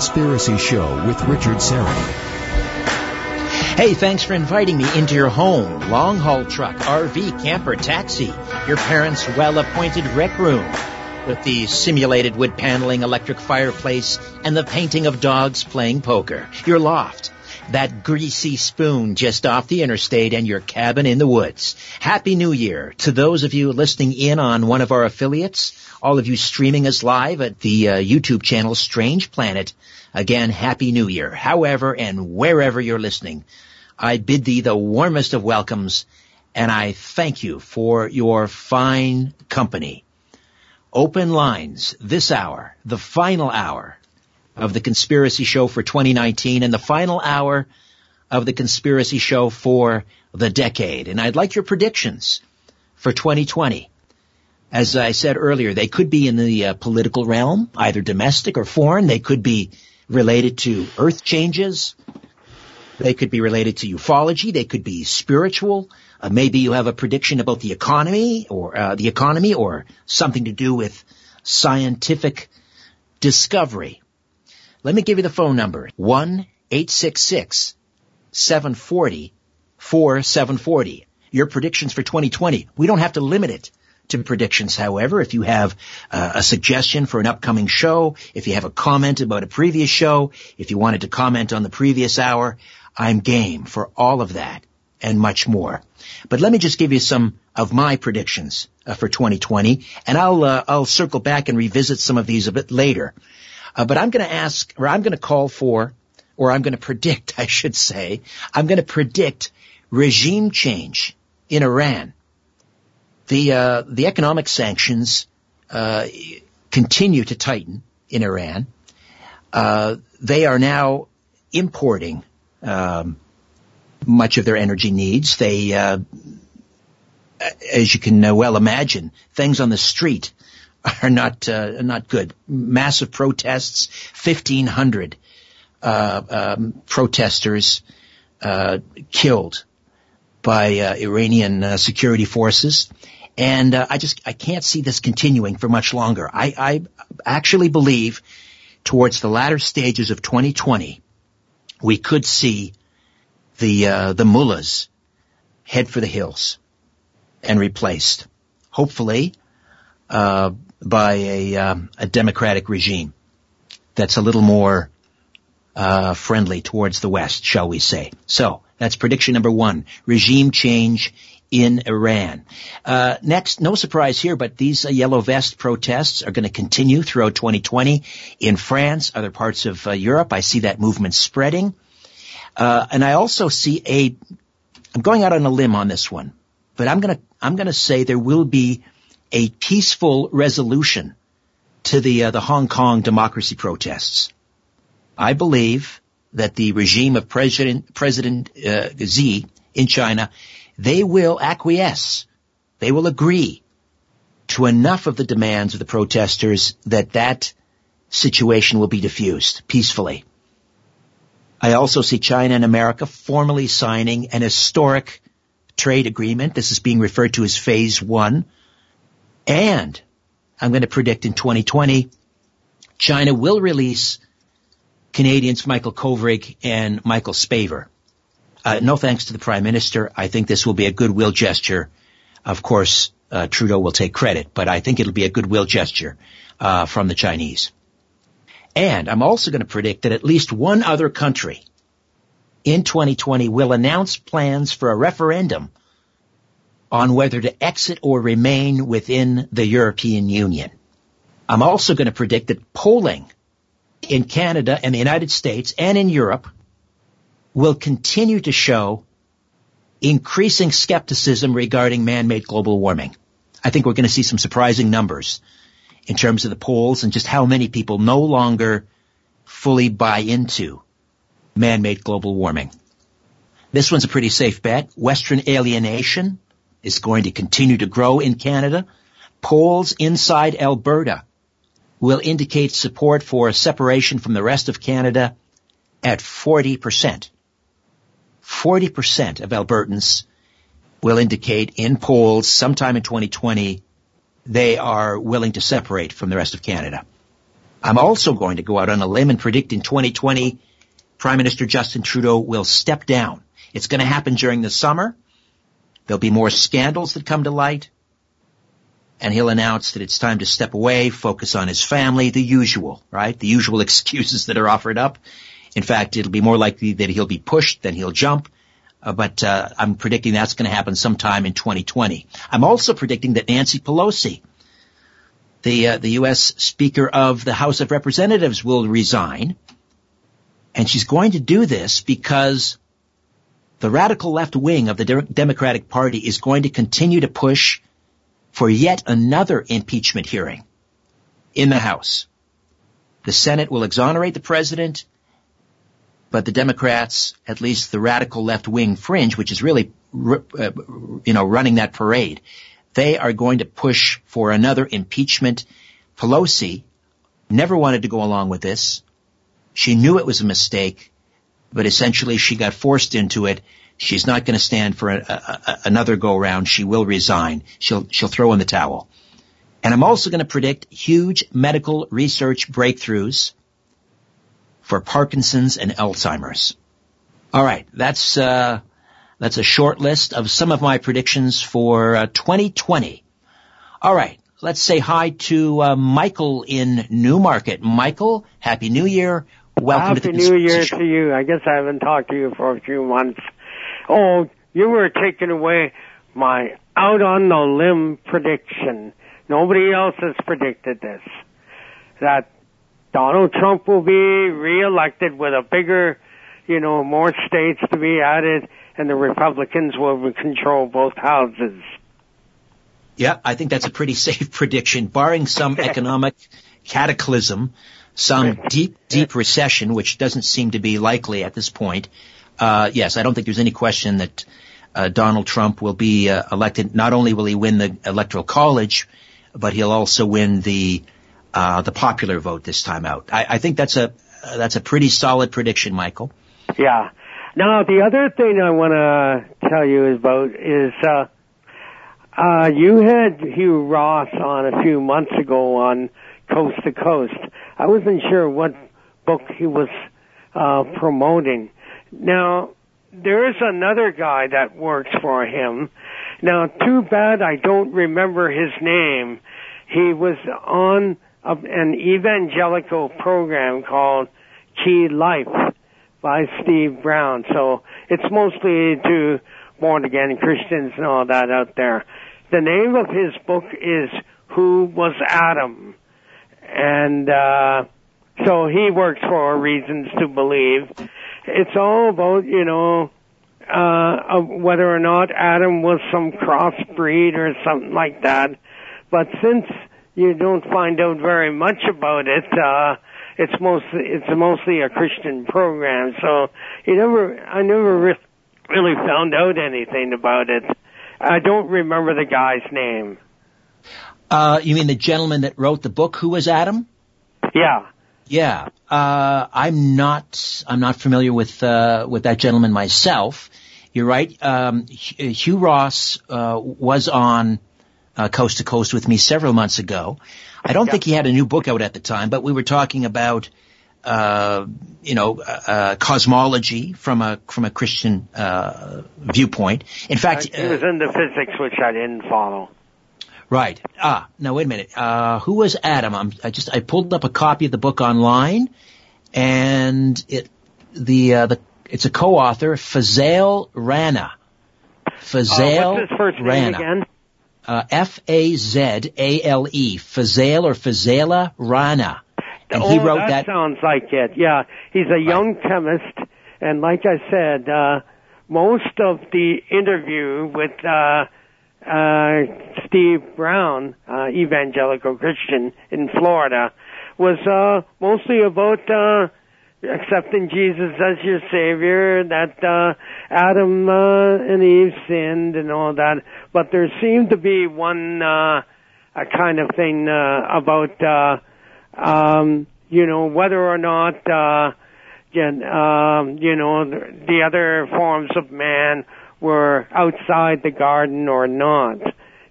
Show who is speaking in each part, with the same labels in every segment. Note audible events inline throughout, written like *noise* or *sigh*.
Speaker 1: Conspiracy Show with Richard Syrett.
Speaker 2: Hey, thanks for inviting me into your home. Long haul truck, RV, camper, taxi, your parents' well appointed rec room. With the simulated wood paneling, electric fireplace, and the painting of dogs playing poker. Your loft that greasy spoon just off the interstate and your cabin in the woods. Happy New Year to those of you listening in on one of our affiliates, all of you streaming us live at the uh, YouTube channel Strange Planet. Again, Happy New Year. However and wherever you're listening, I bid thee the warmest of welcomes and I thank you for your fine company. Open lines this hour, the final hour of the Conspiracy Show for 2019 and the final hour of the Conspiracy Show for the decade. And I'd like your predictions for 2020. As I said earlier, they could be in the uh, political realm, either domestic or foreign. They could be related to earth changes. They could be related to ufology. They could be spiritual. Uh, maybe you have a prediction about the economy or uh, the economy or something to do with scientific discovery. Let me give you the phone number. 1-866-740-4740. Your predictions for 2020. We don't have to limit it to predictions, however. If you have uh, a suggestion for an upcoming show, if you have a comment about a previous show, if you wanted to comment on the previous hour, I'm game for all of that and much more. But let me just give you some of my predictions uh, for 2020, and I'll uh, I'll circle back and revisit some of these a bit later. Uh, but I'm going to ask, or I'm going to call for, or I'm going to predict, *laughs* I should say, I'm going to predict regime change in Iran. The uh, the economic sanctions uh, continue to tighten in Iran. Uh, they are now importing um, much of their energy needs. They, uh, as you can well imagine, things on the street are not uh, not good. Massive protests, fifteen hundred uh, um, protesters uh, killed by uh, Iranian uh, security forces, and uh, I just I can't see this continuing for much longer. I, I actually believe towards the latter stages of 2020, we could see the the mullahs head for the hills and replaced. Hopefully, uh, by a, um, a democratic regime that's a little more uh, friendly towards the West, shall we say. So that's prediction number one: regime change in Iran. Uh, next, no surprise here, but these uh, yellow vest protests are going to continue throughout 2020 in France, other parts of uh, Europe. I see that movement spreading, uh, and I also see a. I'm going out on a limb on this one, but I'm going to I'm going to say there will be a peaceful resolution to the uh, the Hong Kong democracy protests. I believe that the regime of President President uh, Xi in China, they will acquiesce, they will agree to enough of the demands of the protesters that that situation will be diffused peacefully. I also see China and America formally signing an historic trade agreement. This is being referred to as phase one and I'm going to predict in 2020, China will release Canadians Michael Kovrig and Michael Spavor. Uh, no thanks to the Prime Minister. I think this will be a goodwill gesture. Of course, uh, Trudeau will take credit, but I think it'll be a goodwill gesture uh, from the Chinese. And I'm also going to predict that at least one other country in 2020 will announce plans for a referendum on whether to exit or remain within the European Union. I'm also going to predict that polling in Canada and the United States and in Europe will continue to show increasing skepticism regarding man-made global warming. I think we're going to see some surprising numbers in terms of the polls and just how many people no longer fully buy into man-made global warming. This one's a pretty safe bet. Western alienation is going to continue to grow in Canada. Polls inside Alberta will indicate support for separation from the rest of Canada at 40%. 40% of Albertans will indicate in polls sometime in 2020 they are willing to separate from the rest of Canada. I'm also going to go out on a limb and predict in 2020 Prime Minister Justin Trudeau will step down. It's going to happen during the summer. There'll be more scandals that come to light. And he'll announce that it's time to step away, focus on his family, the usual, right? The usual *laughs* excuses that are offered up. In fact, it'll be more likely that he'll be pushed than he'll jump. Uh, but uh, I'm predicting that's going to happen sometime in 2020. I'm also predicting that Nancy Pelosi, the uh, the U.S. Speaker of the House of Representatives, will resign, and she's going to do this because the radical left wing of the De- Democratic Party is going to continue to push for yet another impeachment hearing in the House. The Senate will exonerate the president but the Democrats, at least the radical left wing fringe, which is really, uh, you know, running that parade, they are going to push for another impeachment. Pelosi never wanted to go along with this. She knew it was a mistake, but essentially she got forced into it. She's not going to stand for a, a, another go round. She will resign. She'll, she'll throw in the towel. And I'm also going to predict huge medical research breakthroughs for Parkinson's and Alzheimer's. All right, that's uh, that's a short list of some of my predictions for uh, 2020. All right, let's say hi to uh, Michael in Newmarket. Michael, Happy New Year. Welcome
Speaker 3: Happy
Speaker 2: to the
Speaker 3: New Year to you. I guess I haven't talked to you for a few months. Oh, you were taking away my out on the limb prediction. Nobody else has predicted this. That Donald Trump will be reelected with a bigger, you know, more states to be added, and the Republicans will control both houses.
Speaker 2: Yeah, I think that's a pretty *laughs* safe prediction, barring some *laughs* economic cataclysm, some deep, deep recession, which doesn't seem to be likely at this point. Uh, yes, I don't think there's any question that uh, Donald Trump will be uh, elected. Not only will he win the electoral college, but he'll also win the uh, the popular vote this time out. I, I think that's a uh, that's a pretty solid prediction, Michael.
Speaker 3: Yeah. Now the other thing I want to tell you about is uh, uh, you had Hugh Ross on a few months ago on Coast to Coast. I wasn't sure what book he was uh, promoting. Now there is another guy that works for him. Now, too bad I don't remember his name. He was on a, an evangelical program called Key Life by Steve Brown. So it's mostly to born again Christians and all that out there. The name of his book is Who Was Adam? And, uh, so he works for Reasons to Believe. It's all about, you know, uh, whether or not Adam was some crossbreed or something like that. But since you don't find out very much about it. Uh, it's mostly it's mostly a Christian program, so you never I never re- really found out anything about it. I don't remember the guy's name.
Speaker 2: Uh, you mean the gentleman that wrote the book? Who was Adam?
Speaker 3: Yeah.
Speaker 2: Yeah. Uh, I'm not I'm not familiar with uh, with that gentleman myself. You're right. Um, Hugh Ross uh, was on uh, Coast to Coast with me several months ago. I don't yeah. think he had a new book out at the time, but we were talking about, uh, you know, uh, uh cosmology from a from a Christian uh, viewpoint. In fact,
Speaker 3: he was into physics, which I didn't follow.
Speaker 2: Right. Ah, now wait a minute. Uh, who was Adam? I'm, I just I pulled up a copy of the book online, and it the uh, the it's a co-author, Fazale Rana. Fazale
Speaker 3: uh, what's his first name
Speaker 2: Rana.
Speaker 3: again?
Speaker 2: uh, F-A-Z-A-L-E, Fazale or Fazela Rana. And
Speaker 3: oh,
Speaker 2: he wrote
Speaker 3: that,
Speaker 2: that.
Speaker 3: sounds like it. Yeah, he's a young right. chemist, and like I said, uh, most of the interview with uh, Steve Brown, uh, evangelical Christian in Florida, was uh, mostly about uh, accepting Jesus as your savior, that uh, Adam uh, and Eve sinned and all that. But there seemed to be one uh, a kind of thing uh, about uh, um, you know whether or not uh, um, you know the other forms of man were outside the garden or not.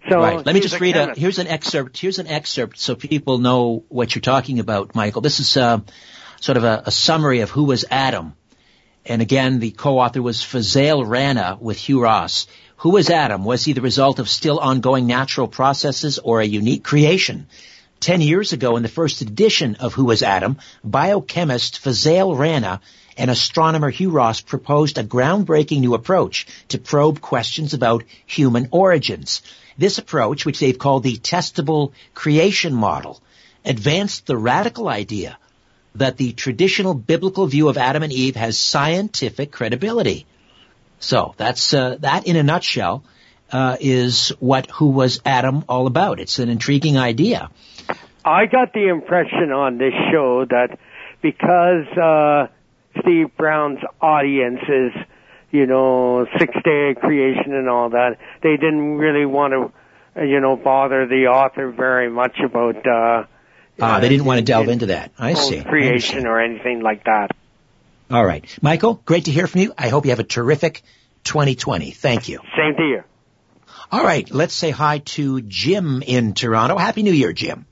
Speaker 3: So
Speaker 2: right. Let me just
Speaker 3: a
Speaker 2: read a, here's an excerpt, here's an excerpt so people know what you're talking about, Michael. This is, uh, sort of a, a summary of who was Adam. And again, the co-author was Fazale Rana with Hugh Ross. Who was Adam? Was he the result of still ongoing natural processes or a unique creation? Ten years ago in the first edition of Who was Adam, biochemist Fazale Rana and astronomer Hugh Ross proposed a groundbreaking new approach to probe questions about human origins. This approach, which they've called the testable creation model, advanced the radical idea that the traditional biblical view of Adam and Eve has scientific credibility. So that's uh, that in a nutshell uh, is what Who Was Adam all about. It's an intriguing idea.
Speaker 3: I got the impression on this show that because uh, Steve Brown's audience is, you know, six day creation and all that, they didn't really want to, uh, you know, bother the author very much about. Uh,
Speaker 2: Ah, they didn't want to delve into that. I see.
Speaker 3: Creation
Speaker 2: understand.
Speaker 3: or anything like that.
Speaker 2: All right, Michael, great to hear from you. I hope you have a terrific 2020. Thank you.
Speaker 3: Same to you.
Speaker 2: All right, let's say hi to Jim in Toronto. Happy New Year, Jim.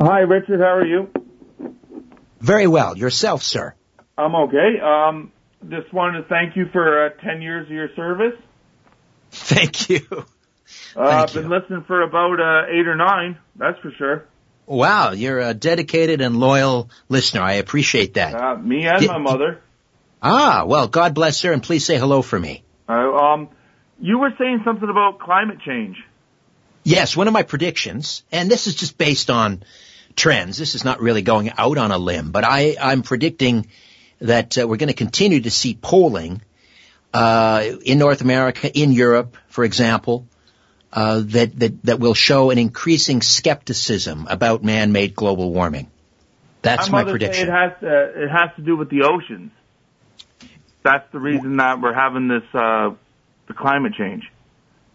Speaker 4: Hi, Richard. How are you?
Speaker 2: Very well. Yourself, sir.
Speaker 4: I'm okay. Um, just wanted to thank you for uh, 10 years of your service.
Speaker 2: Thank you.
Speaker 4: Uh, I've been listening for about uh, eight or nine. That's for sure.
Speaker 2: Wow, you're a dedicated and loyal listener. I appreciate that.
Speaker 4: Uh, me and
Speaker 2: Did-
Speaker 4: my mother.
Speaker 2: Ah, well, God bless her, and please say hello for me.
Speaker 4: Uh, um, you were saying something about climate change.
Speaker 2: Yes, one of my predictions, and this is just based on trends. This is not really going out on a limb, but I, I'm predicting that uh, we're going to continue to see polling uh, in North America, in Europe, for example, uh, that, that that will show an increasing skepticism about man-made global warming. That's
Speaker 4: my
Speaker 2: prediction.
Speaker 4: It has to, it has to do with the oceans. That's the reason that we're having this uh, the climate change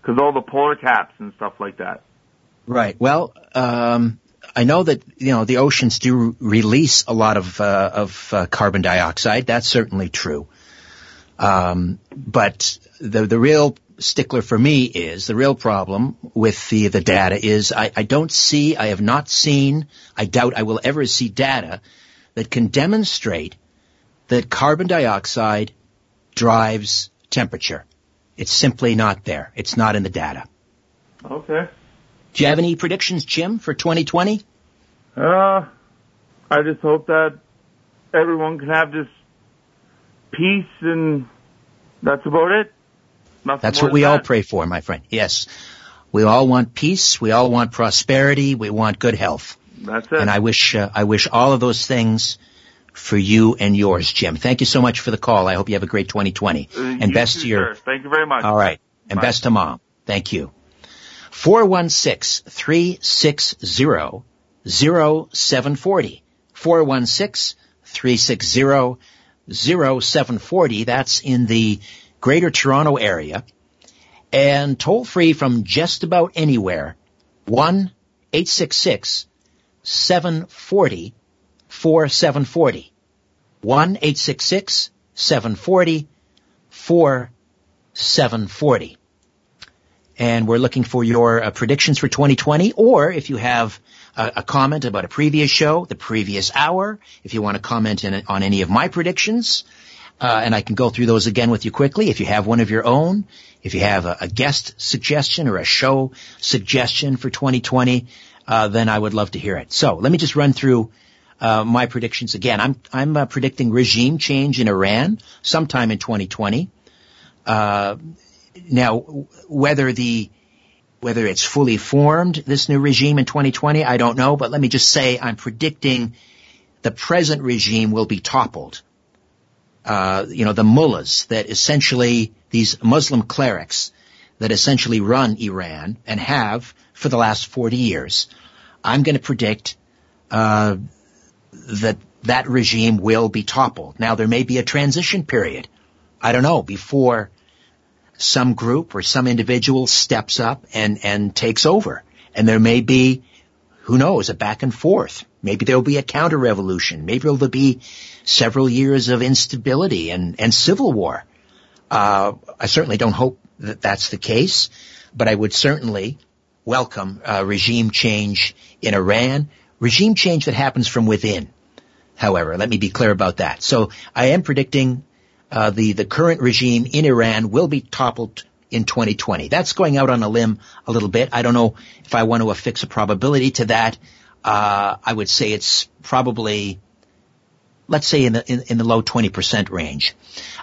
Speaker 4: because all the polar caps and stuff like that.
Speaker 2: Right. Well, um, I know that you know the oceans do release a lot of uh, of uh, carbon dioxide. That's certainly true. Um, but the the real stickler for me is the real problem with the the data is I, I don't see I have not seen I doubt I will ever see data that can demonstrate that carbon dioxide drives temperature. It's simply not there. It's not in the data.
Speaker 4: Okay.
Speaker 2: Do you have any predictions, Jim, for 2020?
Speaker 4: Uh, I just hope that everyone can have this peace and that's about it. Nothing
Speaker 2: That's what we
Speaker 4: than
Speaker 2: all pray for, my friend. Yes. We all want peace. We all want prosperity. We want good health.
Speaker 4: That's it.
Speaker 2: And I wish, uh, I wish all of those things for you and yours, Jim. Thank you so much for the call. I hope you have a great 2020.
Speaker 4: Uh,
Speaker 2: and best
Speaker 4: too,
Speaker 2: to your,
Speaker 4: sir. Thank you very much.
Speaker 2: all right. And
Speaker 4: Bye.
Speaker 2: best to mom. Thank you. 416-360-0740. 416-360-0740. That's in the greater Toronto area. And toll free from just about anywhere. 1-866-740 4740. 1-866-740-4740. And we're looking for your uh, predictions for 2020, or if you have a, comment about a previous show, the previous hour, if you want to comment in, on any of my predictions, uh, and I can go through those again with you quickly. If you have one of your own, if you have a, a guest suggestion or a show suggestion for 2020, uh, then I would love to hear it. So let me just run through uh, my predictions again. I'm I'm uh, predicting regime change in Iran sometime in 2020. Now, whether the whether it's fully formed this new regime in 2020, I don't know. But let me just say, I'm predicting the present regime will be toppled. Uh, you know, the mullahs that essentially these Muslim clerics that essentially run Iran and have for the last 40 years. I'm going to predict uh, that that regime will be toppled. Now there may be a transition period. I don't know before some group or some individual steps up and and takes over, and there may be, who knows, a back and forth. Maybe there will be a counter revolution. Maybe there will be several years of instability and and civil war. Uh, I certainly don't hope that that's the case, but I would certainly welcome uh, regime change in Iran, regime change that happens from within. However, let me be clear about that. So I am predicting uh, the the current regime in Iran will be toppled in 2020. That's going out on a limb a little bit. I don't know if I want to affix a probability to that. Uh, I would say it's probably, let's say in the in, in the low 20% range.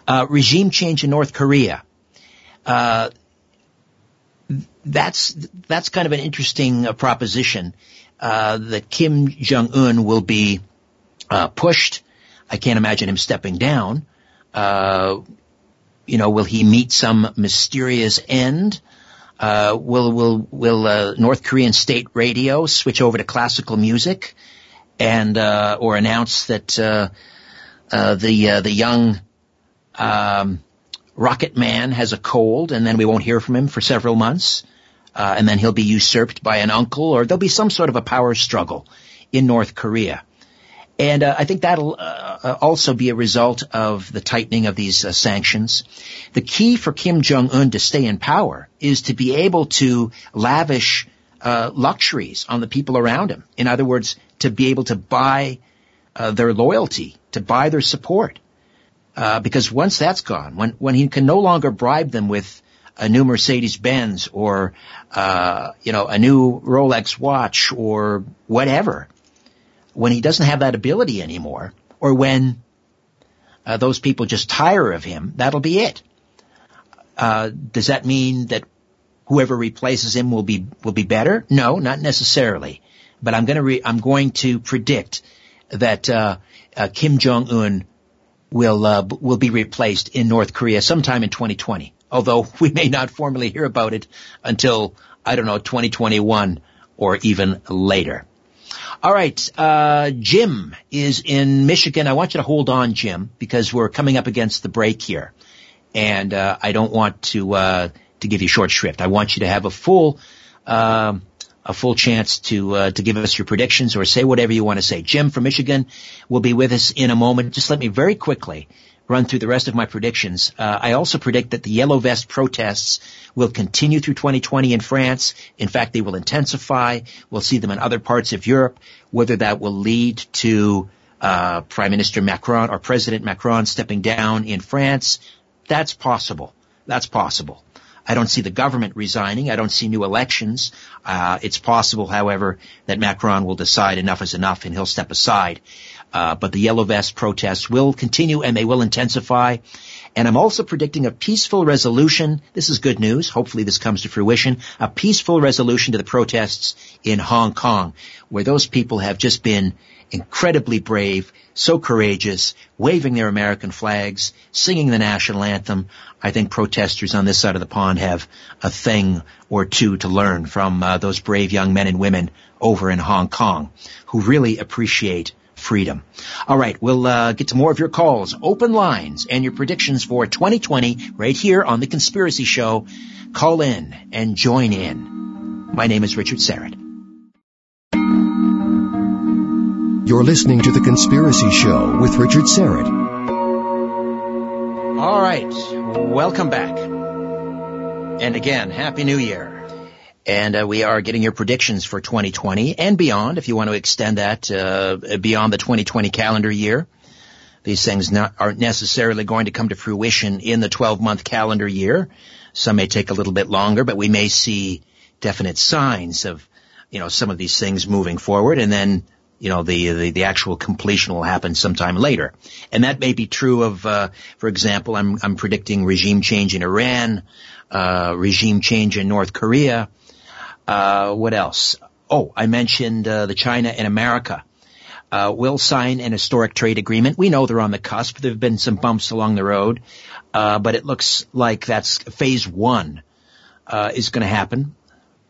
Speaker 2: Uh, regime change in North Korea. Uh, that's that's kind of an interesting uh, proposition. Uh, that Kim Jong Un will be uh, pushed. I can't imagine him stepping down. You know, will he meet some mysterious end? Uh, will will will uh, North Korean state radio switch over to classical music, and uh, or announce that uh, uh, the uh, the young um, rocket man has a cold, and then we won't hear from him for several months, and then he'll be usurped by an uncle, or there'll be some sort of a power struggle in North Korea. And uh, I think that'll uh, uh, also be a result of the tightening of these uh, sanctions. The key for Kim Jong Un to stay in power is to be able to lavish uh, luxuries on the people around him. In other words, to be able to buy uh, their loyalty, to buy their support. because once that's gone, when when he can no longer bribe them with a new Mercedes Benz or you know a new Rolex watch or whatever when he doesn't have that ability anymore, or when uh, those people just tire of him, that'll be it. Uh, does that mean that whoever replaces him will be will be better? No, not necessarily. But I'm going to re- I'm going to predict that uh, uh Kim Jong Un will uh, will be replaced in North Korea sometime in 2020. Although *laughs* we may not formally hear about it until I don't know 2021 or even later. All right, uh, Jim is in Michigan. I want you to hold on, Jim, because we're coming up against the break here, and uh, I don't want to uh, to give you short shrift. I want you to have a full um, a full chance to uh, to give us your predictions or say whatever you want to say. Jim from Michigan will be with us in a moment. Just let me very quickly run through the rest of my predictions. Uh, I also predict that the yellow vest protests will continue through 2020 in France. In fact, they will intensify. We'll see them in other parts of Europe. Whether that will lead to uh, Prime Minister Macron or President Macron stepping down in France, that's possible. That's possible. I don't see the government resigning. I don't see new elections. Uh, it's possible, however, that Macron will decide enough is enough and he'll step aside. Uh, but the yellow vest protests will continue and they will intensify. And I'm also predicting a peaceful resolution. This is good news. Hopefully this comes to fruition. A peaceful resolution to the protests in Hong Kong, where those people have just been incredibly brave, so courageous, waving their American flags, singing the national anthem. I think protesters on this side of the pond have a thing or two to learn from uh, those brave young men and women over in Hong Kong who really appreciate freedom. All right, we'll uh, get to more of your calls, open lines, and your predictions for 2020 right here on The Conspiracy Show. Call in and join in. My name is Richard Syrett.
Speaker 1: You're listening to The Conspiracy Show with Richard Syrett.
Speaker 2: All right, welcome back. And again, Happy New Year. And uh, we are getting your predictions for 2020 and beyond, if you want to extend that uh, beyond the 2020 calendar year. These things not, aren't necessarily going to come to fruition in the 12-month calendar year. Some may take a little bit longer, but we may see definite signs of, you know, some of these things moving forward, and then, you know, the the, the actual completion will happen sometime later. And that may be true of, uh, for example, I'm I'm predicting regime change in Iran, uh, regime change in North Korea uh, what else? Oh, I mentioned uh, the China and America. Uh, will sign an historic trade agreement. We know they're on the cusp. There have been some bumps along the road, uh, but it looks like that's phase one uh, is going to happen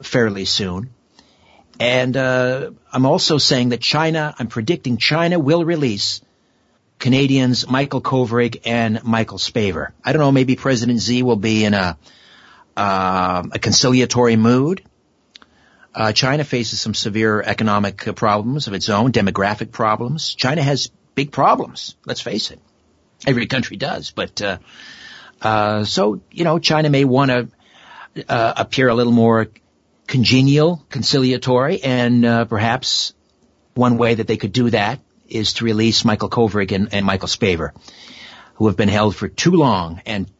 Speaker 2: fairly soon. And uh, I'm also saying that China, I'm predicting China will release Canadians Michael Kovrig and Michael Spavor. I don't know, maybe President Z will be in a uh, a conciliatory mood. Uh, China faces some severe economic problems of its own, demographic problems. China has big problems. Let's face it. Every country does, but uh, uh, so you know, China may want to uh, appear a little more congenial, conciliatory, and uh, perhaps one way that they could do that is to release Michael Kovrig and, and Michael Spavor, who have been held for too long and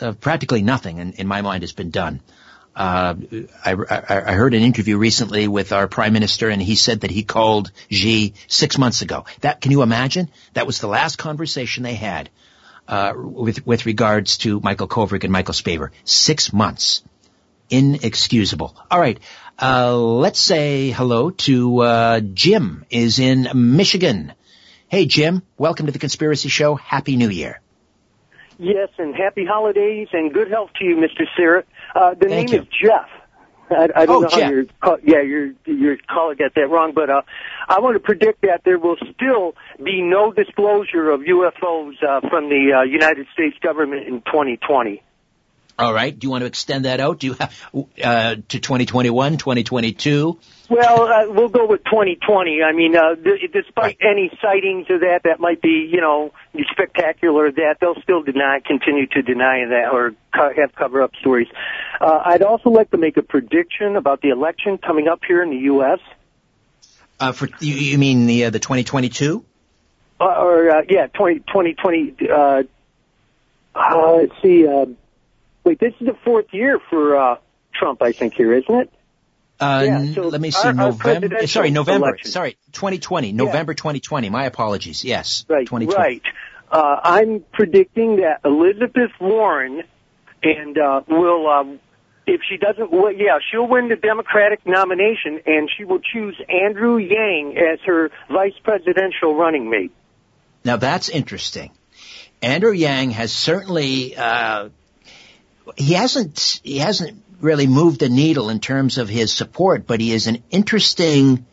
Speaker 2: uh, practically nothing, in, in, my mind, has been done. Uh, I, I, I, heard an interview recently with our prime minister, and he said that he called Xi six months ago. That can you imagine? That was the last conversation they had uh, with with regards to Michael Kovrig and Michael Spavor. Six months, inexcusable. All right, uh, let's say hello to uh, Jim. Is in Michigan. Hey, Jim. Welcome to the Conspiracy Show. Happy New Year.
Speaker 5: Yes, and happy holidays and good health to you, Mr. Syrett. Uh, the
Speaker 2: Thank
Speaker 5: name
Speaker 2: you.
Speaker 5: is Jeff. I, I don't
Speaker 2: Oh,
Speaker 5: know
Speaker 2: Jeff.
Speaker 5: how your call, yeah your your caller got that wrong, but uh, I want to predict that there will still be no disclosure of UFOs uh, from the uh, United States government in 2020.
Speaker 2: All right. Do you want to extend that out? Do you have, uh, to 2021, 2022?
Speaker 5: Well, uh, we'll go with 2020. I mean, uh, d- despite any sightings of that that might be, you know, spectacular, that they'll still deny, continue to deny that or co- have cover-up stories. Uh, I'd also like to make a prediction about the election coming up here in the U.S.
Speaker 2: Uh, for you, you mean the uh, the 2022?
Speaker 5: Uh, or uh, yeah, 20, 2020. Uh, uh, let's see. Uh, wait, this is the fourth year for uh, Trump, I think here, isn't it?
Speaker 2: Uh,
Speaker 5: Yeah, so
Speaker 2: let me see.
Speaker 5: our- our
Speaker 2: November.
Speaker 5: presidential
Speaker 2: Sorry, November.
Speaker 5: election.
Speaker 2: Sorry, 2020. November 2020. My apologies. Yes.
Speaker 5: Right,
Speaker 2: 2020.
Speaker 5: right. Uh, I'm predicting that Elizabeth Warren and uh, will, um, if she doesn't, well, yeah, she'll win the Democratic nomination, and she will choose Andrew Yang as her vice presidential running mate.
Speaker 2: Now that's interesting. Andrew Yang has certainly uh, he hasn't he hasn't really moved the needle in terms of his support, but he is an interesting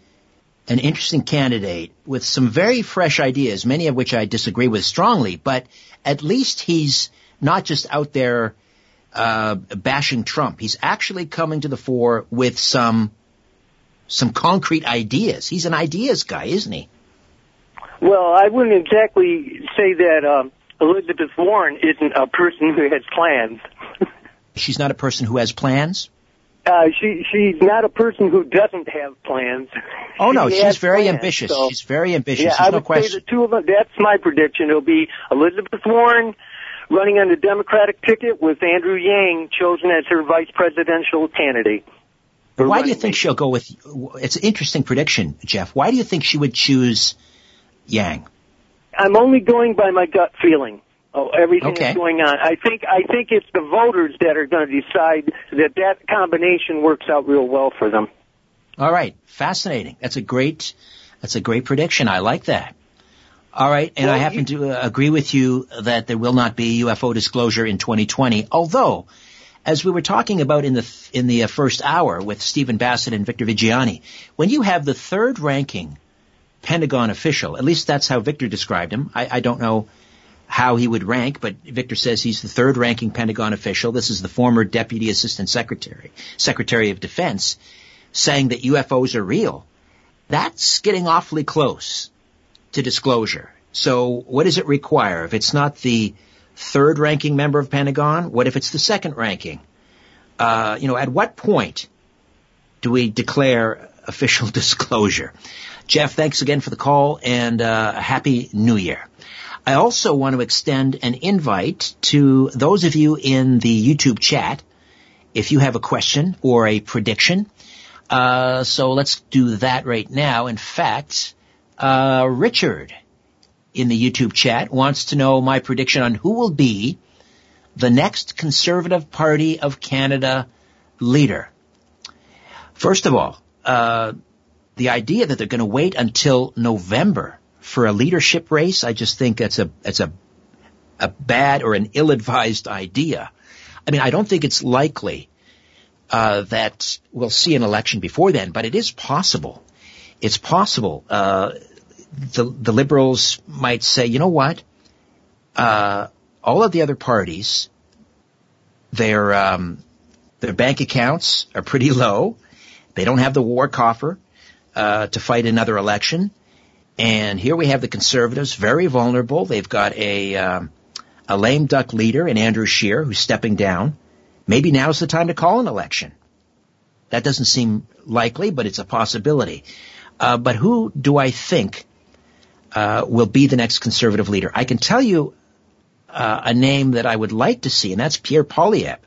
Speaker 2: an interesting candidate with some very fresh ideas, many of which I disagree with strongly, but at least he's not just out there uh, bashing Trump. He's actually coming to the fore with some some concrete ideas. He's an ideas guy, isn't he?
Speaker 5: Well, I wouldn't exactly say that um, Elizabeth Warren isn't a person who has plans.
Speaker 2: She's not a person who has plans.
Speaker 5: Uh, she she's not a person who doesn't have plans.
Speaker 2: Oh no,
Speaker 5: She
Speaker 2: she's very
Speaker 5: plans,
Speaker 2: ambitious.
Speaker 5: so-
Speaker 2: She's very ambitious.
Speaker 5: Yeah,
Speaker 2: There's
Speaker 5: I
Speaker 2: no
Speaker 5: would say the two of them. That's my prediction. It'll be Elizabeth Warren running on the Democratic ticket with Andrew Yang chosen as her vice presidential candidate.
Speaker 2: Why do you think
Speaker 5: mate.
Speaker 2: she'll go with? It's an interesting prediction, Jeff. Why do you think she would choose Yang?
Speaker 5: I'm only going by my gut feeling. Oh, everything
Speaker 2: Okay.
Speaker 5: that's going on. I think I think it's the voters that are going to decide that that combination works out real well for them.
Speaker 2: All right, fascinating. That's a great. That's a great prediction. I like that. All right, and
Speaker 5: Well,
Speaker 2: I happen to uh, agree with you that there will not be UFO disclosure in 2020. Although, as we were talking about in the in the uh, first hour with Stephen Bassett and Victor Viggiani, when you have the third ranking Pentagon official, at least that's how Victor described him. I, I don't know how he would rank, but Victor says he's the third ranking Pentagon official. This is the former Deputy Assistant Secretary, Secretary of Defense, saying that UFOs are real. That's getting awfully close to disclosure. So what does it require? If it's not the third ranking member of Pentagon, what if it's the second ranking? Uh, you know, at what point do we declare official *laughs* disclosure? Jeff, thanks again for the call and uh, happy New Year. I also want to extend an invite to those of you in the YouTube chat. If you have a question or a prediction, uh, so let's do that right now. In fact, uh, Richard in the YouTube chat wants to know my prediction on who will be the next Conservative Party of Canada leader. First of all, uh, the idea that they're going to wait until November for a leadership race, I just think that's a that's a a bad or an ill-advised idea. I mean, I don't think it's likely uh, that we'll see an election before then, but it is possible. It's possible. Uh, the the liberals might say, you know what? Uh, all of the other parties, their um, their bank accounts are pretty low. They don't have the war coffer uh, to fight another election. And here we have the conservatives, very vulnerable. They've got a um, a lame duck leader in Andrew Scheer who's stepping down, maybe now's the time to call an election. That doesn't seem likely, but it's a possibility. Uh, but who do I think uh, will be the next conservative leader? I can tell you uh, a name that I would like to see, and that's Pierre Poilievre.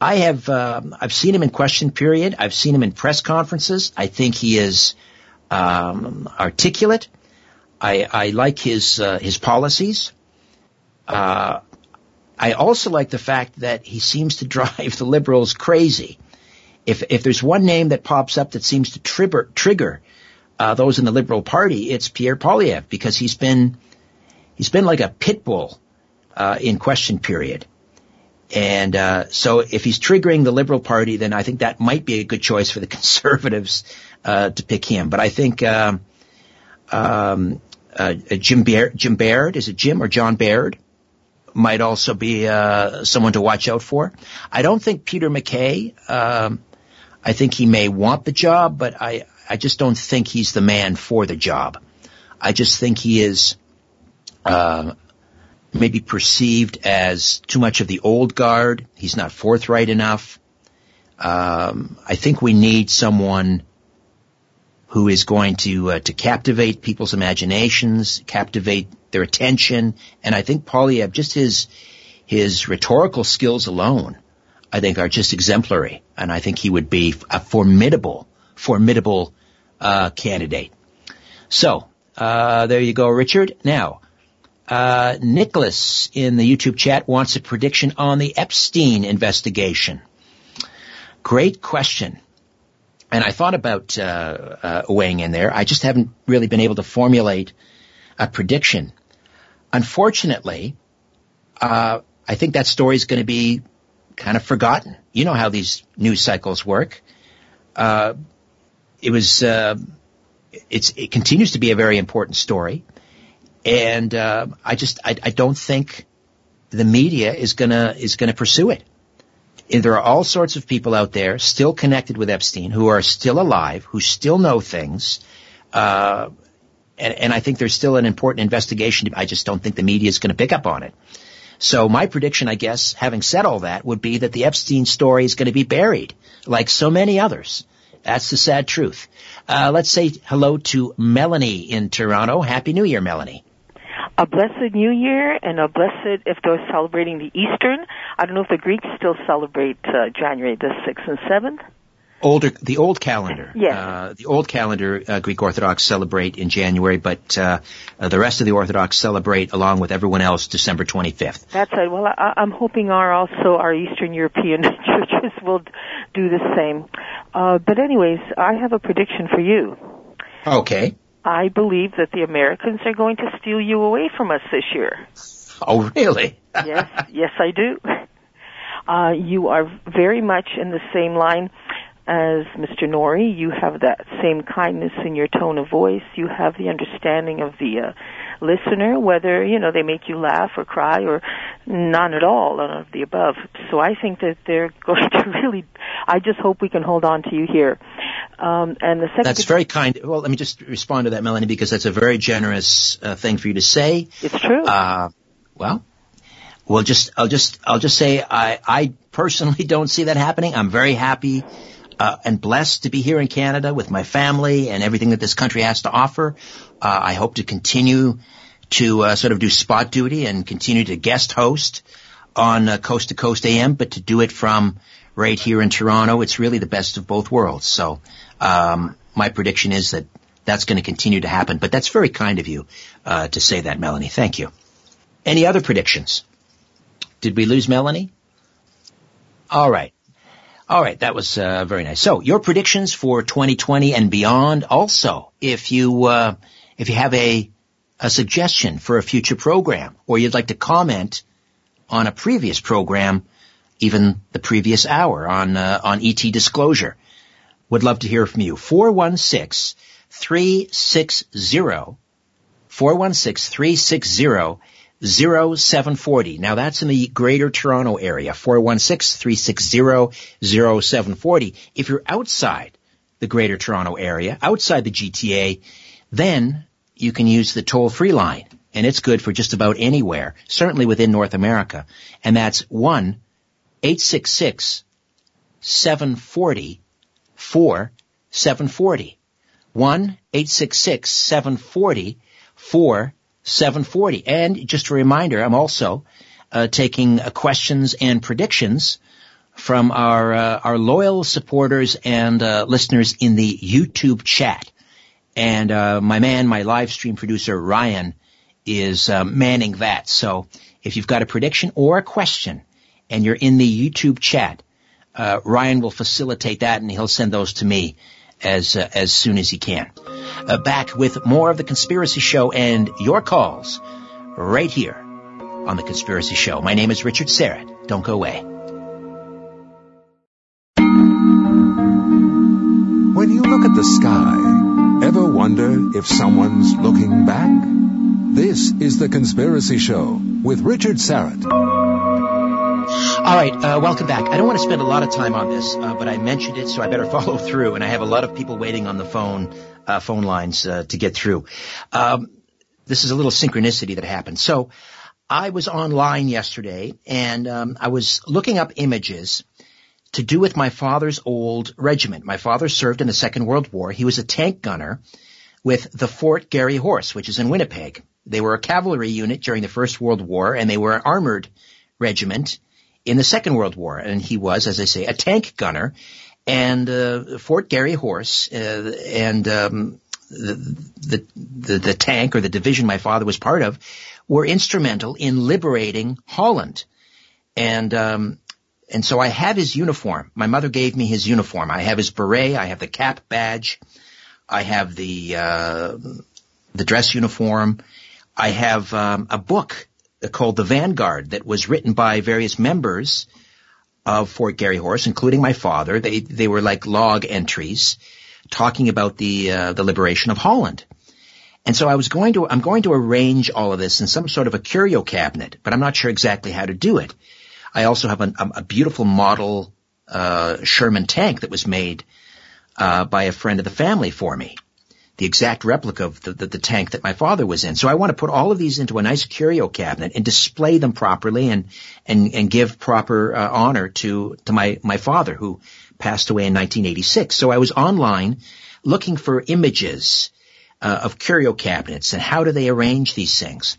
Speaker 2: I have um, I've seen him in question period. I've seen him in press conferences. I think he is um, articulate. I, I like his uh, his policies. Uh, I also like the fact that he seems to drive the liberals crazy. If if there's one name that pops up that seems to trigger trigger uh, those in the Liberal Party, it's Pierre Poilievre because he's been he's been like a pit bull uh, in question period. And uh, so if he's triggering the Liberal Party, then I think that might be a good choice for the *laughs* Conservatives uh, to pick him. But I think um, um, uh, Jim, Baird, Jim Baird, is it Jim or John Baird? Might also be uh, someone to watch out for. I don't think Peter MacKay. Um, I think he may want the job, but I I just don't think he's the man for the job. I just think he is uh, maybe perceived as too much of the old guard. He's not forthright enough. Um, I think we need someone who is going to uh, to captivate people's imaginations, captivate their attention, and I think Poilievre, just his his rhetorical skills alone, I think are just exemplary, and I think he would be a formidable, formidable uh, candidate. So uh, there you go, Richard. Now uh, Nicholas in the YouTube chat wants a prediction on the Epstein investigation. Great question. And I thought about uh, uh, weighing in there. I just haven't really been able to formulate a prediction. Unfortunately, uh, I think that story is going to be kind of forgotten. You know how these news cycles work. Uh, it was, uh, it's it continues to be a very important story. And uh, I just I, I don't think the media is gonna is gonna pursue it. And there are all sorts of people out there still connected with Epstein who are still alive, who still know things. Uh, and, and I think there's still an important investigation. I just don't think the media is going to pick up on it. So my prediction, I guess, having said all that, would be that the Epstein story is going to be buried, like so many others. That's the sad truth. Uh, let's say hello to Melanie in Toronto. Happy New Year, Melanie
Speaker 6: a blessed New Year and a blessed if they're celebrating the Eastern. I don't know if the Greeks still celebrate uh, January the sixth and seventh.
Speaker 2: Older, the old calendar.
Speaker 6: Yes.
Speaker 2: Uh, the old calendar, uh, Greek Orthodox celebrate in January, but uh, uh, the rest of the Orthodox celebrate along with everyone else December 25th.
Speaker 6: That's right. Well, I, I'm hoping our also our Eastern European *laughs* churches will do the same. Uh, but anyways, I have a prediction for you.
Speaker 2: Okay.
Speaker 6: I believe that the Americans are going to steal you away from us this year.
Speaker 2: Oh, really? *laughs*
Speaker 6: yes, yes, I do. Uh, you are very much in the same line as Mr. Noory. You have that same kindness in your tone of voice. You have the understanding of the uh, listener, whether, you know, they make you laugh or cry or none at all, none of the above. So I think that they're *laughs* going to really, I just hope we can hold on to you here. Um, and the second.
Speaker 2: That's very kind. Well, let me just respond to that, Melanie, because that's a very generous uh, thing for you to say.
Speaker 6: It's true.
Speaker 2: Uh, well, we'll just, I'll just, I'll just say, I, I personally *laughs* don't see that happening. I'm very happy uh, and blessed to be here in Canada with my family and everything that this country has to offer. Uh, I hope to continue to uh, sort of do spot duty and continue to guest host on uh, Coast to Coast AM, but to do it from right here in Toronto, it's really the best of both worlds. So um, my prediction is that that's going to continue to happen. But that's very kind of you uh, to say that, Melanie. Thank you. Any other predictions? Did we lose Melanie? All right. All right, that was uh, very nice. So, your predictions for 2020 and beyond. Also, if you uh, if you have a a suggestion for a future program, or you'd like to comment on a previous program, even the previous hour on uh, on ET disclosure, would love to hear from you. 416 360 416 360 0740. Now that's in the greater Toronto area, 416-360-0740. If you're outside the greater Toronto area, outside the GTA, then you can use the toll-free line. And it's good for just about anywhere, certainly within North America. And that's 1 866 740 4740. 1 866 740 4740. And just a reminder, I'm also uh, taking uh, questions and predictions from our uh, our loyal supporters and uh, listeners in the YouTube chat. And uh, my man, my live stream producer Ryan, is uh, manning that. So if you've got a prediction or a question, and you're in the YouTube chat, uh, Ryan will facilitate that, and he'll send those to me as as soon as he can. Uh, back with more of the Conspiracy Show and your calls right here on the Conspiracy Show. My name is Richard Syrett. Don't go away.
Speaker 7: When you look at the sky, ever wonder if someone's looking back? This is The Conspiracy Show with Richard Syrett.
Speaker 2: All right, uh, welcome back. I don't want to spend a lot of time on this, uh, but I mentioned it, so I better *laughs* follow through. And I have a lot of people waiting on the phone, uh, phone lines uh, to get through. Um, this is a little synchronicity that happened. So, I was online yesterday, and um, I was looking up images to do with my father's old regiment. My father served in the Second World War. He was a tank gunner with the Fort Garry Horse, which is in Winnipeg. They were a cavalry unit during the First World War, and they were an armored regiment in the Second World War. And he was, as I say, a tank gunner. And uh, Fort Garry Horse uh, and um, the, the, the the tank or the division my father was part of were instrumental in liberating Holland. And um, and so I have his uniform. My mother gave me his uniform. I have his beret. I have the cap badge. I have the uh, the dress uniform. I have um, a book called The Vanguard that was written by various members of Fort Garry Horse, including my father. They they were like log entries talking about the uh, the liberation of Holland. And so I was going to I'm going to arrange all of this in some sort of a curio cabinet, but I'm not sure exactly how to do it. I also have a, a beautiful model uh, Sherman tank that was made uh, by a friend of the family for me. The exact replica of the, the, the, tank that my father was in. So I want to put all of these into a nice curio cabinet and display them properly and and and give proper uh, honor to to my my father who passed away in 1986. So I was online looking for images uh, of curio cabinets and how do they arrange these things.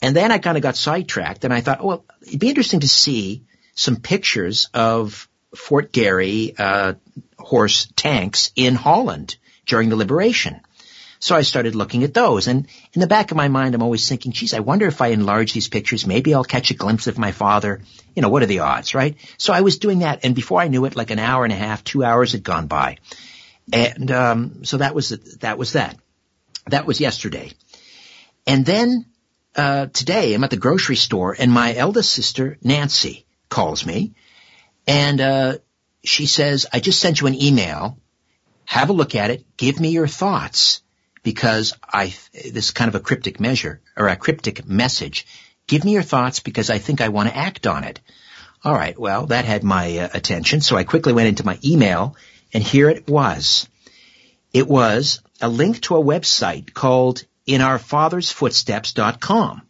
Speaker 2: And then I kind of got sidetracked and I thought, oh, well, it'd be interesting to see some pictures of Fort Garry uh, horse tanks in Holland during the liberation. So I started looking at those, and in the back of my mind, I'm always thinking, geez, I wonder if I enlarge these pictures, maybe I'll catch a glimpse of my father. You know, what are the odds, right? So I was doing that, and before I knew it, like an hour and a half, two hours had gone by, and um, so that was that was that. That was yesterday, and then uh, today I'm at the grocery store and my eldest sister, Nancy, calls me and, uh, she says, I just sent you an email. Have a look at it. Give me your thoughts because I, this is kind of a cryptic measure or a cryptic message. Give me your thoughts because I think I want to act on it. All right. Well, that had my uh, attention. So I quickly went into my email and here it was. It was a link to a website called in our father's footsteps.com.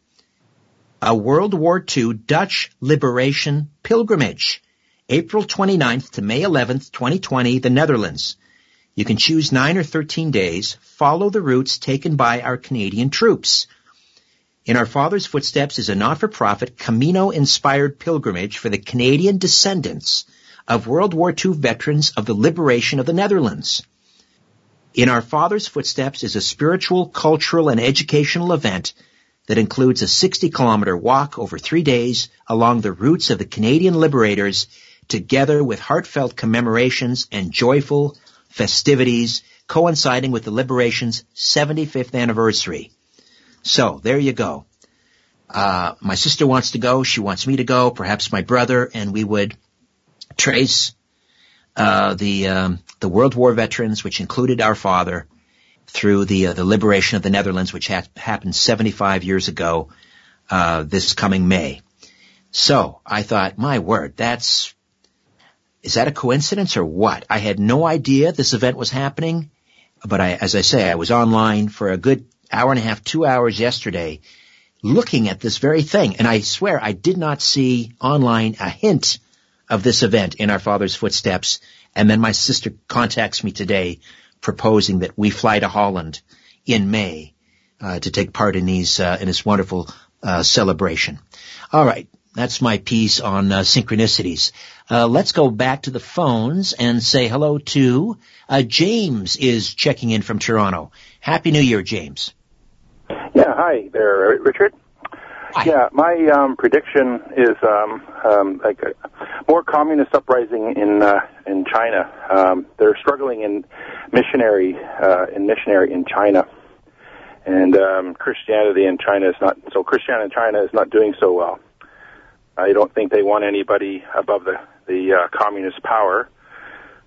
Speaker 2: A World War II Dutch liberation pilgrimage. April 29th to May 11th, 2020, the Netherlands. You can choose 9 or 13 days. Follow the routes taken by our Canadian troops. In Our Father's Footsteps is a not-for-profit Camino-inspired pilgrimage for the Canadian descendants of World War II veterans of the liberation of the Netherlands. In Our Father's Footsteps is a spiritual, cultural, and educational event that includes a 60 kilometer walk over three days along the routes of the Canadian liberators together with heartfelt commemorations and joyful festivities coinciding with the liberation's 75th anniversary. So there you go. Uh, my sister wants to go. She wants me to go. Perhaps my brother, and we would trace uh, the um, the World War veterans, which included our father, through the uh, the liberation of the Netherlands, which ha- happened 75 years ago, uh, this coming May. So I thought, my word, that's is that a coincidence or what? I had no idea this event was happening, but I, as I say, I was online for a good hour and a half, two hours yesterday, looking at this very thing, and I swear I did not see online a hint of this event in our father's footsteps. And then my sister contacts me today proposing that we fly to Holland in May uh, to take part in these uh, in this wonderful uh, celebration. All right, that's my piece on uh, synchronicities. Uh, let's go back to the phones and say hello to uh, James is checking in from Toronto. Happy New Year, James.
Speaker 8: Yeah, hi there, Richard.
Speaker 2: Hi.
Speaker 8: Yeah, my um, prediction is um, um, like a more communist uprising in uh, in China. Um, they're struggling in missionary uh, in missionary in China, and um, Christianity in China is not so. Christianity in China is not doing so well. I don't think they want anybody above the the uh, communist power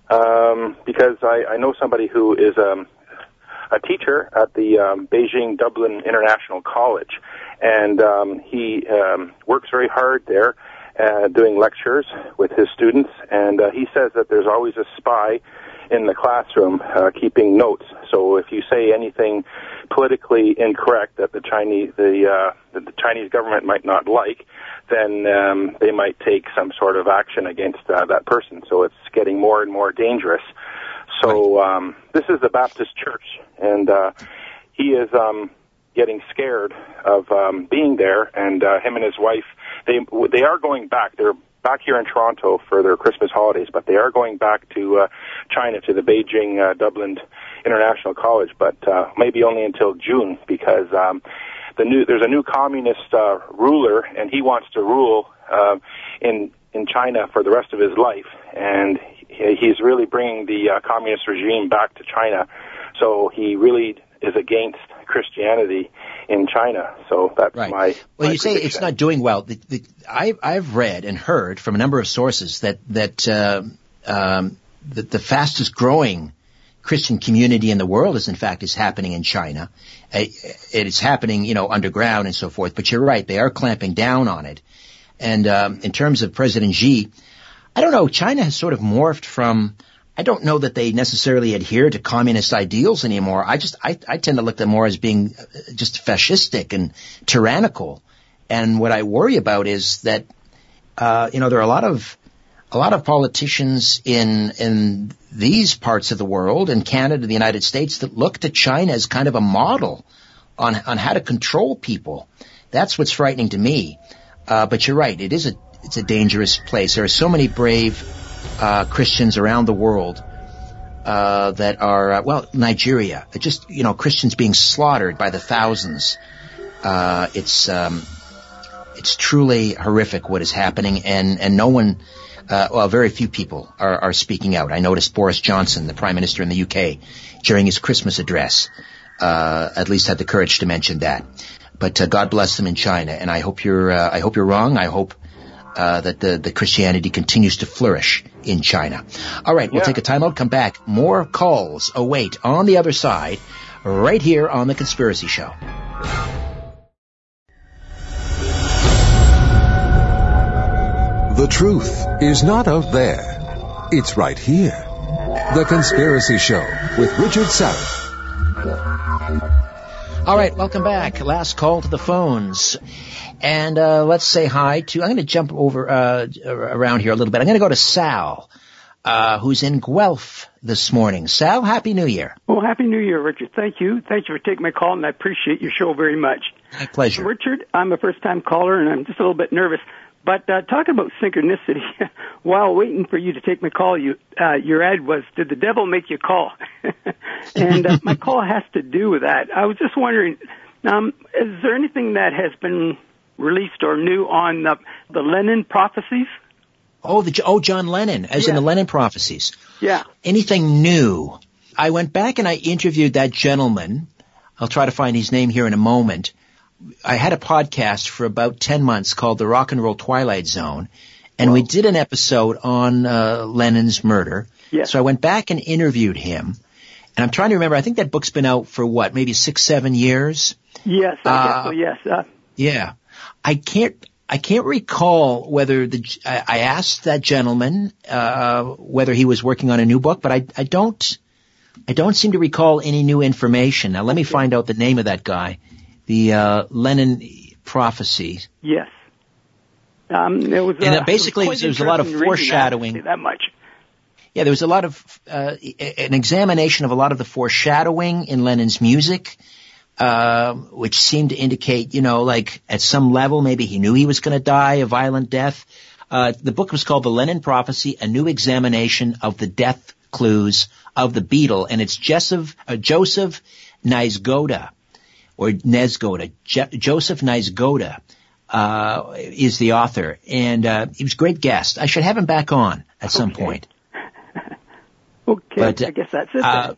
Speaker 8: um, because I, I know somebody who is um, a teacher at the um, Beijing Dublin International College, and um, he um, works very hard there, uh, doing lectures with his students. And uh, he says that there's always a spy in the classroom uh, keeping notes. So if you say anything politically incorrect that the Chinese the uh, that the Chinese government might not like, then um, they might take some sort of action against uh, that person. So it's getting more and more dangerous. So um, this is the Baptist Church, and uh, he is um, getting scared of um, being there. And uh, him and his wife, they they are going back. They're back here in Toronto for their Christmas holidays, but they are going back to uh, China to the Beijing uh, Dublin International College, but uh, maybe only until June because um, the new there's a new communist uh, ruler, and he wants to rule uh, in in China for the rest of his life, and he- he's really bringing the uh, communist regime back to China. So he really is against Christianity in China. So that's
Speaker 2: Right.
Speaker 8: my.
Speaker 2: Well,
Speaker 8: my
Speaker 2: you say it's not doing well. The, the, I, I've read and heard from a number of sources that that uh, um, that the fastest growing Christian community in the world is in fact is happening in China. Uh, It is happening, you know, underground and so forth. But you're right; they are clamping down on it. And um, in terms of President Xi, I don't know. China has sort of morphed from. I don't know that they necessarily adhere to communist ideals anymore. I just I, I tend to look at them more as being uh, just fascistic and tyrannical. And what I worry about is that uh, you know there are a lot of a lot of politicians in in these parts of the world, in Canada, the United States, that look to China as kind of a model on on how to control people. That's what's frightening to me. Uh, but you're right; it is a it's a dangerous place. There are so many brave uh, Christians around the world uh, that are uh, well, Nigeria, just you know, Christians being slaughtered by the thousands. Uh, it's um, it's truly horrific what is happening, and and no one, uh, well, very few people are, are speaking out. I noticed Boris Johnson, the Prime Minister in the UK, during his Christmas address, uh, at least had the courage to mention that. But uh, God bless them in China, and I hope you're uh, I hope you're wrong. I hope uh, that the, the Christianity continues to flourish in China. All right, we'll
Speaker 8: Yeah.
Speaker 2: take a timeout, come back. More calls await on the other side, right here on The Conspiracy Show.
Speaker 7: The truth is not out there. It's right here. The Conspiracy Show with Richard Syrett.
Speaker 2: All right, welcome back. Last call to the phones. And uh, let's say hi to, I'm going to jump over uh, around here a little bit. I'm going to go to Sal, uh, who's in Guelph this morning. Sal, Happy New Year.
Speaker 9: Well, Happy New Year, Richard. Thank you. Thank you for taking my call, and I appreciate your show very much.
Speaker 2: My pleasure.
Speaker 9: Richard, I'm a first time caller, and I'm just a little bit nervous. But uh, talking about synchronicity, *laughs* while waiting for you to take my call, you uh, your ad was, "Did the devil make you call?" *laughs* and uh, my call has to do with that. I was just wondering, um, is there anything that has been released or new on the, the Lenin prophecies?
Speaker 2: Oh, the, oh, John Lennon, as in the Lennon prophecies.
Speaker 9: Yeah.
Speaker 2: Anything new? I went back and I interviewed that gentleman. I'll try to find his name here in a moment. I had a podcast for about 10 months called The Rock and Roll Twilight Zone, and we did an episode on uh, Lennon's murder.
Speaker 9: Yes.
Speaker 2: So I went back and interviewed him, and I'm trying to remember, I think that book's been out for what, maybe six, seven years?
Speaker 9: Yes, I
Speaker 2: Uh,
Speaker 9: guess so. Yes. Uh,
Speaker 2: Yeah. I can't, I can't recall whether the, I, I asked that gentleman, uh, whether he was working on a new book, but I, I don't, I don't seem to recall any new information. Now let me find out the name of that guy. The, uh, Lennon prophecy.
Speaker 9: yes. Um, it was,
Speaker 2: And
Speaker 9: uh,
Speaker 2: basically,
Speaker 9: was
Speaker 2: there was a lot of
Speaker 9: that,
Speaker 2: foreshadowing.
Speaker 9: That much.
Speaker 2: Yeah, there was a lot of uh, an examination of a lot of the foreshadowing in Lennon's music, uh, which seemed to indicate, you know, like at some level, maybe he knew he was going to die a violent death. Uh, the book was called The Lennon Prophecy: A New Examination of the Death Clues of the Beatle, and it's Joseph, uh, Joseph Niezgoda or Nezgoda, Je- Joseph Niezgoda uh, is the author, and uh, he was a great guest. I should have him back on at some
Speaker 9: Okay.
Speaker 2: point. *laughs*
Speaker 9: Okay,
Speaker 2: But,
Speaker 9: I guess that's it.
Speaker 2: Uh,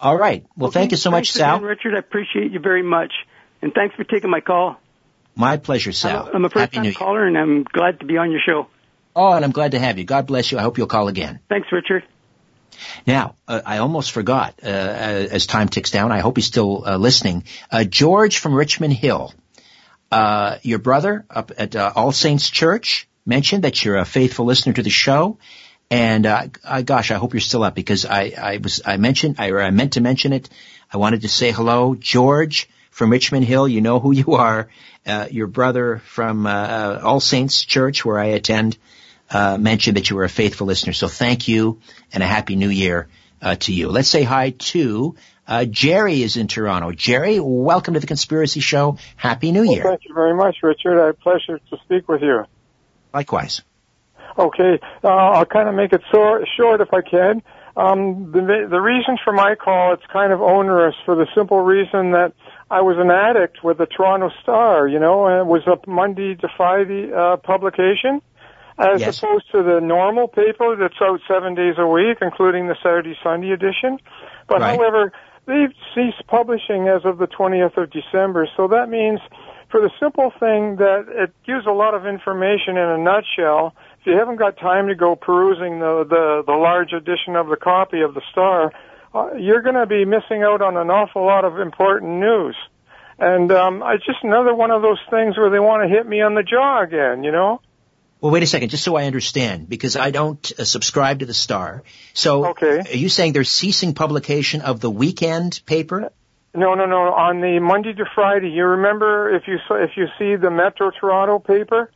Speaker 2: all right. Well,
Speaker 9: Okay,
Speaker 2: thank you so much,
Speaker 9: thanks
Speaker 2: Sal.
Speaker 9: again, Richard. I appreciate you very much, and thanks for taking my call.
Speaker 2: My pleasure,
Speaker 9: I'm
Speaker 2: Sal.
Speaker 9: a, I'm a first-time caller, and I'm glad to be on your show.
Speaker 2: Oh, and I'm glad to have you. God bless you. I hope you'll call again.
Speaker 9: Thanks, Richard.
Speaker 2: Now, uh, I almost forgot, uh, as time ticks down, I hope he's still uh, listening. Uh, George from Richmond Hill, uh, your brother up at uh, All Saints Church mentioned that you're a faithful listener to the show. And, uh, I, gosh, I hope you're still up because I, I was, I mentioned, I, I meant to mention it. I wanted to say hello. George from Richmond Hill, you know who you are. Uh, your brother from, uh, All Saints Church where I attend uh, mentioned that you were a faithful listener. So thank you and a happy new year uh, to you. Let's say hi to uh, Jerry is in Toronto. Jerry, welcome to the Conspiracy Show. Happy New
Speaker 10: Well,
Speaker 2: Year.
Speaker 10: thank you very much, Richard. I pleasure to speak with you.
Speaker 2: Likewise.
Speaker 10: Okay, uh, I'll kind of make it so, short if I can. Um, the, the reason for my call, it's kind of onerous for the simple reason that I was an addict with the Toronto Star, you know, and it was a Monday to Friday uh, publication, as
Speaker 2: Yes.
Speaker 10: opposed to the normal paper that's out seven days a week, including the Saturday Sunday edition. But
Speaker 2: Right.
Speaker 10: however, they've ceased publishing as of the 20th of December, so that means for the simple thing that it gives a lot of information in a nutshell. If you haven't got time to go perusing the the, the large edition of the copy of the Star, uh, you're going to be missing out on an awful lot of important news. And um, it's just another one of those things where they want to hit me on the jaw again, you know.
Speaker 2: Well, wait a second, just so I understand, because I don't uh, subscribe to the Star. So,
Speaker 10: Okay.
Speaker 2: are you saying they're ceasing publication of the weekend paper?
Speaker 10: No, no, no. On the Monday to Friday, you remember if you saw, if you see the Metro Toronto paper,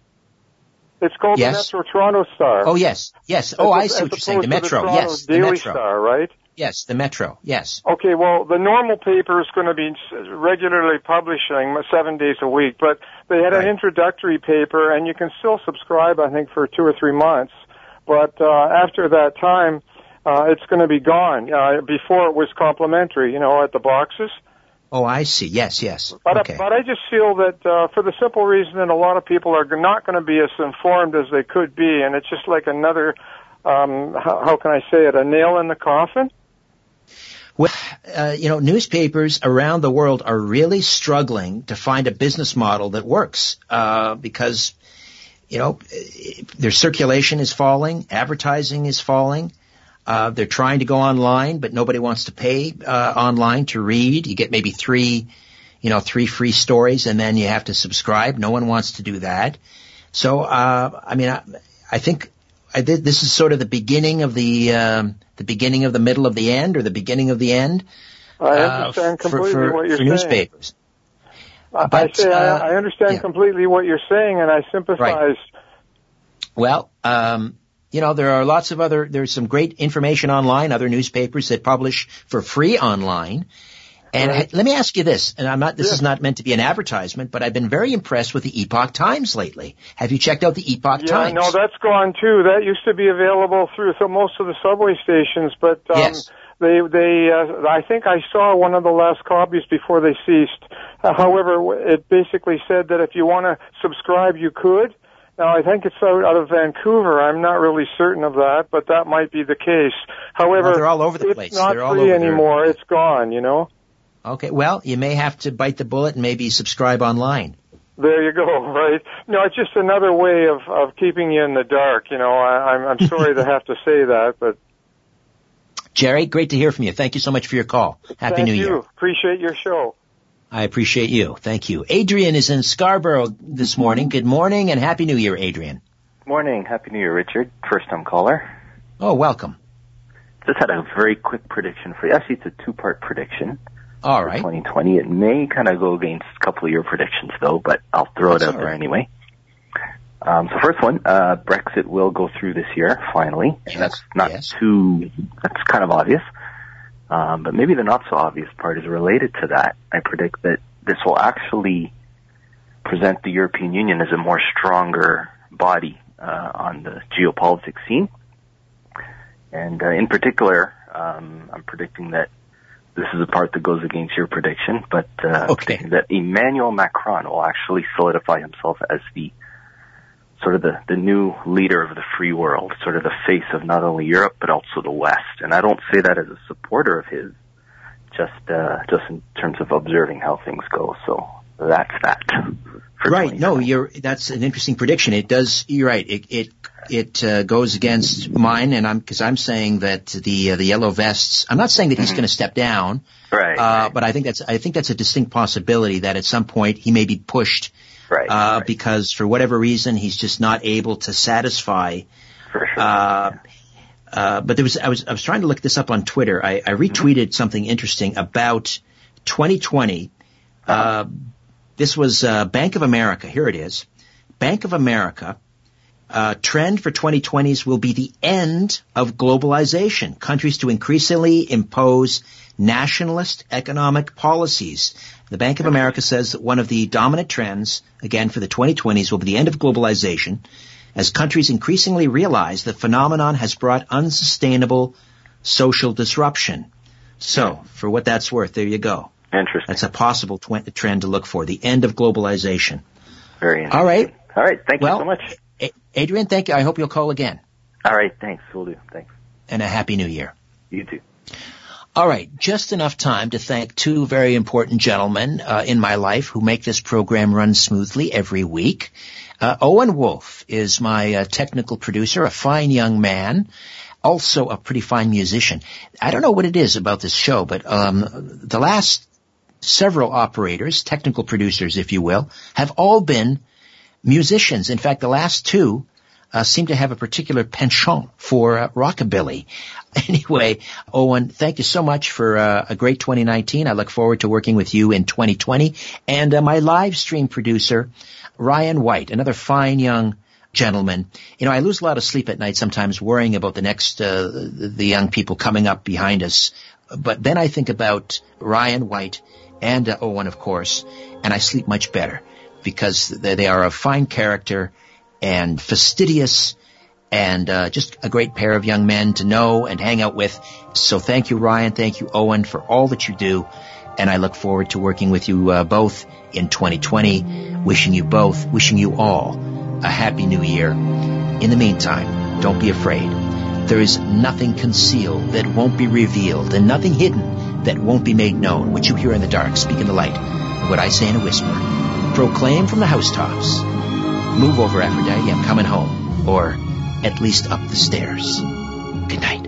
Speaker 10: it's called
Speaker 2: Yes.
Speaker 10: the Metro Toronto Star.
Speaker 2: Oh, yes, yes. Oh,
Speaker 10: As-
Speaker 2: I see what you're saying. The Metro,
Speaker 10: Toronto
Speaker 2: yes, the Metro.
Speaker 10: Star, right?
Speaker 2: Yes, the Metro, yes.
Speaker 10: Okay, well, the normal paper is going to be regularly publishing seven days a week, but they had
Speaker 2: Right.
Speaker 10: an introductory paper, and you can still subscribe, I think, for two or three months. But uh, after that time, uh, it's going to be gone. Uh, before it was complimentary, you know, at the boxes.
Speaker 2: Oh, I see. Yes, yes.
Speaker 10: But,
Speaker 2: Okay.
Speaker 10: but I just feel that uh, for the simple reason that a lot of people are not going to be as informed as they could be, and it's just like another, um, how, how can I say it, a nail in the coffin.
Speaker 2: Well, uh, you know, newspapers around the world are really struggling to find a business model that works uh, because, you know, their circulation is falling, advertising is falling. Uh, they're trying to go online, but nobody wants to pay uh, online to read. You get maybe three, you know, three free stories, and then you have to subscribe. No one wants to do that. So, uh, I mean, I, I think I this is sort of the beginning of the um, the beginning of the middle of the end, or the beginning of the end
Speaker 10: I
Speaker 2: uh,
Speaker 10: understand
Speaker 2: for,
Speaker 10: completely
Speaker 2: for,
Speaker 10: what you're
Speaker 2: for
Speaker 10: saying.
Speaker 2: newspapers.
Speaker 10: I- I say
Speaker 2: uh,
Speaker 10: I, understand
Speaker 2: yeah.
Speaker 10: completely what you're saying, and I sympathize.
Speaker 2: Well, um, you know, there are lots of other, there's some great information online, other newspapers that publish for free online. And
Speaker 10: Right.
Speaker 2: I- let me ask you this, and I'm not, this
Speaker 10: Yeah.
Speaker 2: is not meant to be an advertisement, but I've been very impressed with the Epoch Times lately. Have you checked out the Epoch
Speaker 10: Yeah,
Speaker 2: Times?
Speaker 10: no, that's gone too. That used to be available through so most of the subway stations, but um,
Speaker 2: Yes.
Speaker 10: they they uh, I think I saw one of the last copies before they ceased. Uh, however, it basically said that if you want to subscribe, you could. Now I think it's out, out of Vancouver. I'm not really certain of that, but that might be the case. However,
Speaker 2: Well, they're all over the
Speaker 10: it's
Speaker 2: place.
Speaker 10: not
Speaker 2: They're all
Speaker 10: free anymore. It's gone. You know.
Speaker 2: Okay, well, you may have to bite the bullet and maybe subscribe online.
Speaker 10: There you go, *laughs* right? No, it's just another way of of keeping you in the dark. You know, I, I'm I'm sorry to have to say that, but
Speaker 2: Jerry, great to hear from you. Thank you so much for your call. Happy
Speaker 10: thank
Speaker 2: New
Speaker 10: you.
Speaker 2: Year.
Speaker 10: Appreciate your show.
Speaker 2: I appreciate you. Thank you. Adrian is in Scarborough this morning. Good morning and Happy New Year, Adrian.
Speaker 11: Morning. Happy New Year, Richard. First time caller.
Speaker 2: Oh, welcome.
Speaker 11: Just had a very quick prediction for you. Actually, it's a two-part prediction
Speaker 2: All right.
Speaker 11: 2020. It may kind of go against a couple of your predictions, though, but I'll throw
Speaker 2: That's
Speaker 11: it out
Speaker 2: all
Speaker 11: there anyway. Um, so first one, uh, Brexit will go through this year, finally.
Speaker 2: Yes,
Speaker 11: that's not
Speaker 2: yes.
Speaker 11: too, that's kind of obvious. Um, but maybe the not so obvious part is related to that. I predict that this will actually present the European Union as a more stronger body uh, on the geopolitics scene. And uh, in particular, um, I'm predicting that this is a part that goes against your prediction, but uh,
Speaker 2: Okay.
Speaker 11: that Emmanuel Macron will actually solidify himself as the sort of the, the new leader of the free world, sort of the face of not only Europe but also the West. And I don't say that as a supporter of his, just uh, just in terms of observing how things go. So that's that.
Speaker 2: Right. No, you're, that's an interesting prediction. It does, you're right. It, it, it, uh, goes against mine and I'm, cause I'm saying that the, uh, the yellow vests, I'm not saying that he's going to step down,
Speaker 11: Right.
Speaker 2: uh, but I think that's, I think that's a distinct possibility that at some point he may be pushed,
Speaker 11: right.
Speaker 2: uh, because for whatever reason he's just not able to satisfy,
Speaker 11: for sure.
Speaker 2: uh, uh, but there was, I was, I was trying to look this up on Twitter. I, I retweeted something interesting about 2020. Uh, this was, uh, Bank of America. Here it is. Bank of America, uh, trend for 2020s will be the end of globalization. Countries to increasingly impose nationalist economic policies. The Bank of America says that one of the dominant trends, again for the 2020s, will be the end of globalization as countries increasingly realize the phenomenon has brought unsustainable social disruption. So, for what that's worth, there you go.
Speaker 11: Interesting.
Speaker 2: That's a possible tw- trend to look for, the end of globalization.
Speaker 11: Very interesting.
Speaker 2: All right.
Speaker 11: All right. Thank
Speaker 2: Well-
Speaker 11: you so much.
Speaker 2: Adrian, thank you. I hope you'll call again.
Speaker 11: All right. Thanks. We'll do. Thanks.
Speaker 2: And a happy new year.
Speaker 11: You too.
Speaker 2: All right, just enough time to thank two very important gentlemen uh, in my life who make this program run smoothly every week. Uh, Owen Wolf is my uh, technical producer, a fine young man, also a pretty fine musician. I don't know what it is about this show, but um, the last several operators, technical producers, if you will, have all been musicians. In fact, the last two uh, seem to have a particular penchant for uh, rockabilly. *laughs* Anyway, Owen, thank you so much for uh, a great 2019. I look forward to working with you in 2020. And uh, my live stream producer, Ryan White, another fine young gentleman. You know, I lose a lot of sleep at night sometimes worrying about the next, uh, the young people coming up behind us. But then I think about Ryan White and uh, Owen, of course, and I sleep much better because they, are a fine character and fastidious and uh, just a great pair of young men to know and hang out with. So thank you, Ryan. Thank you, Owen, for all that you do. And I look forward to working with you uh, both in 2020. Wishing you both, wishing you all a happy new year. In the meantime, don't be afraid. There is nothing concealed that won't be revealed and nothing hidden that won't be made known. What you hear in the dark, speak in the light. What I say in a whisper, proclaim from the housetops, Move over, Aphrodite, I'm coming home. Or at least up the stairs. Good night.